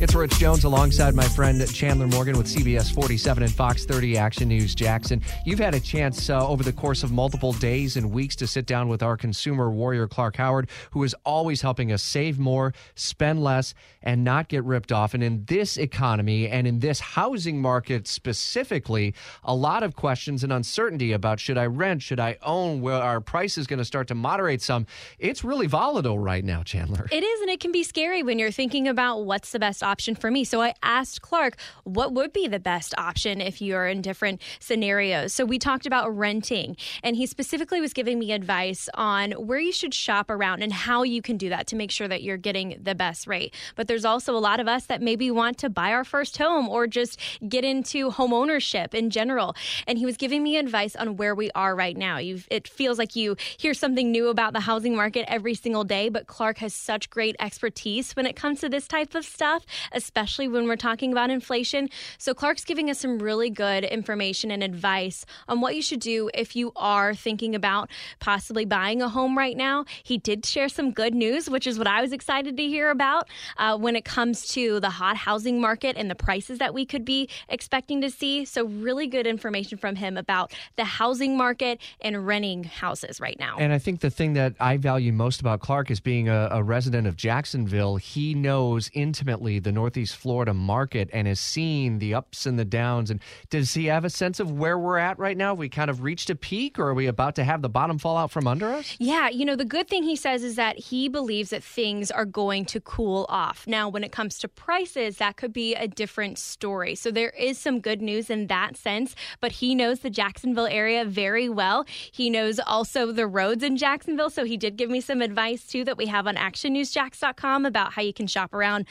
It's Rich Jones alongside my friend Chandler Morgan with CBS 47 and Fox 30 Action News Jackson. You've had a chance uh, over the course of multiple days and weeks to sit down with our consumer warrior, Clark Howard, who is always helping us save more, spend less, and not get ripped off. And in this economy and in this housing market specifically, a lot of questions and uncertainty about should I rent, should I own, where our price is going to start to moderate some. It's really volatile right now, Chandler. It is, and it can be scary when you're thinking about what's the best option for me. So I asked Clark what would be the best option if you're in different scenarios. So we talked about renting, and he specifically was giving me advice on where you should shop around and how you can do that to make sure that you're getting the best rate. But there's also a lot of us that maybe want to buy our first home or just get into home ownership in general. And he was giving me advice on where we are right now. You've, it feels like you hear something new about the housing market every single day, but Clark has such great expertise when it comes to this type of stuff especially when we're talking about inflation. So, Clark's giving us some really good information and advice on what you should do if you are thinking about possibly buying a home right now. He did share some good news, which is what I was excited to hear about uh, when it comes to the hot housing market and the prices that we could be expecting to see. So, really good information from him about the housing market and renting houses right now. And I think the thing that I value most about Clark is being a, a resident of Jacksonville. He knows intimately the Northeast Florida market and has seen the ups and the downs. And does he have a sense of where we're at right now? Have we kind of reached a peak or are we about to have the bottom fall out from under us? Yeah, you know, the good thing he says is that he believes that things are going to cool off. Now, when it comes to prices, that could be a different story. So there is some good news in that sense, but he knows the Jacksonville area very well. He knows also the roads in Jacksonville. So he did give me some advice too that we have on actionnewsjax.com about how you can shop around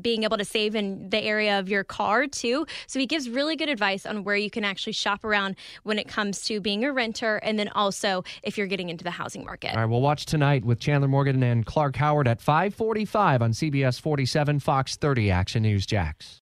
being able to save in the area of your car too. So he gives really good advice on where you can actually shop around when it comes to being a renter and then also if you're getting into the housing market. All right, we'll watch tonight with Chandler Morgan and Clark Howard at 545 on CBS 47 Fox 30 Action News Jax.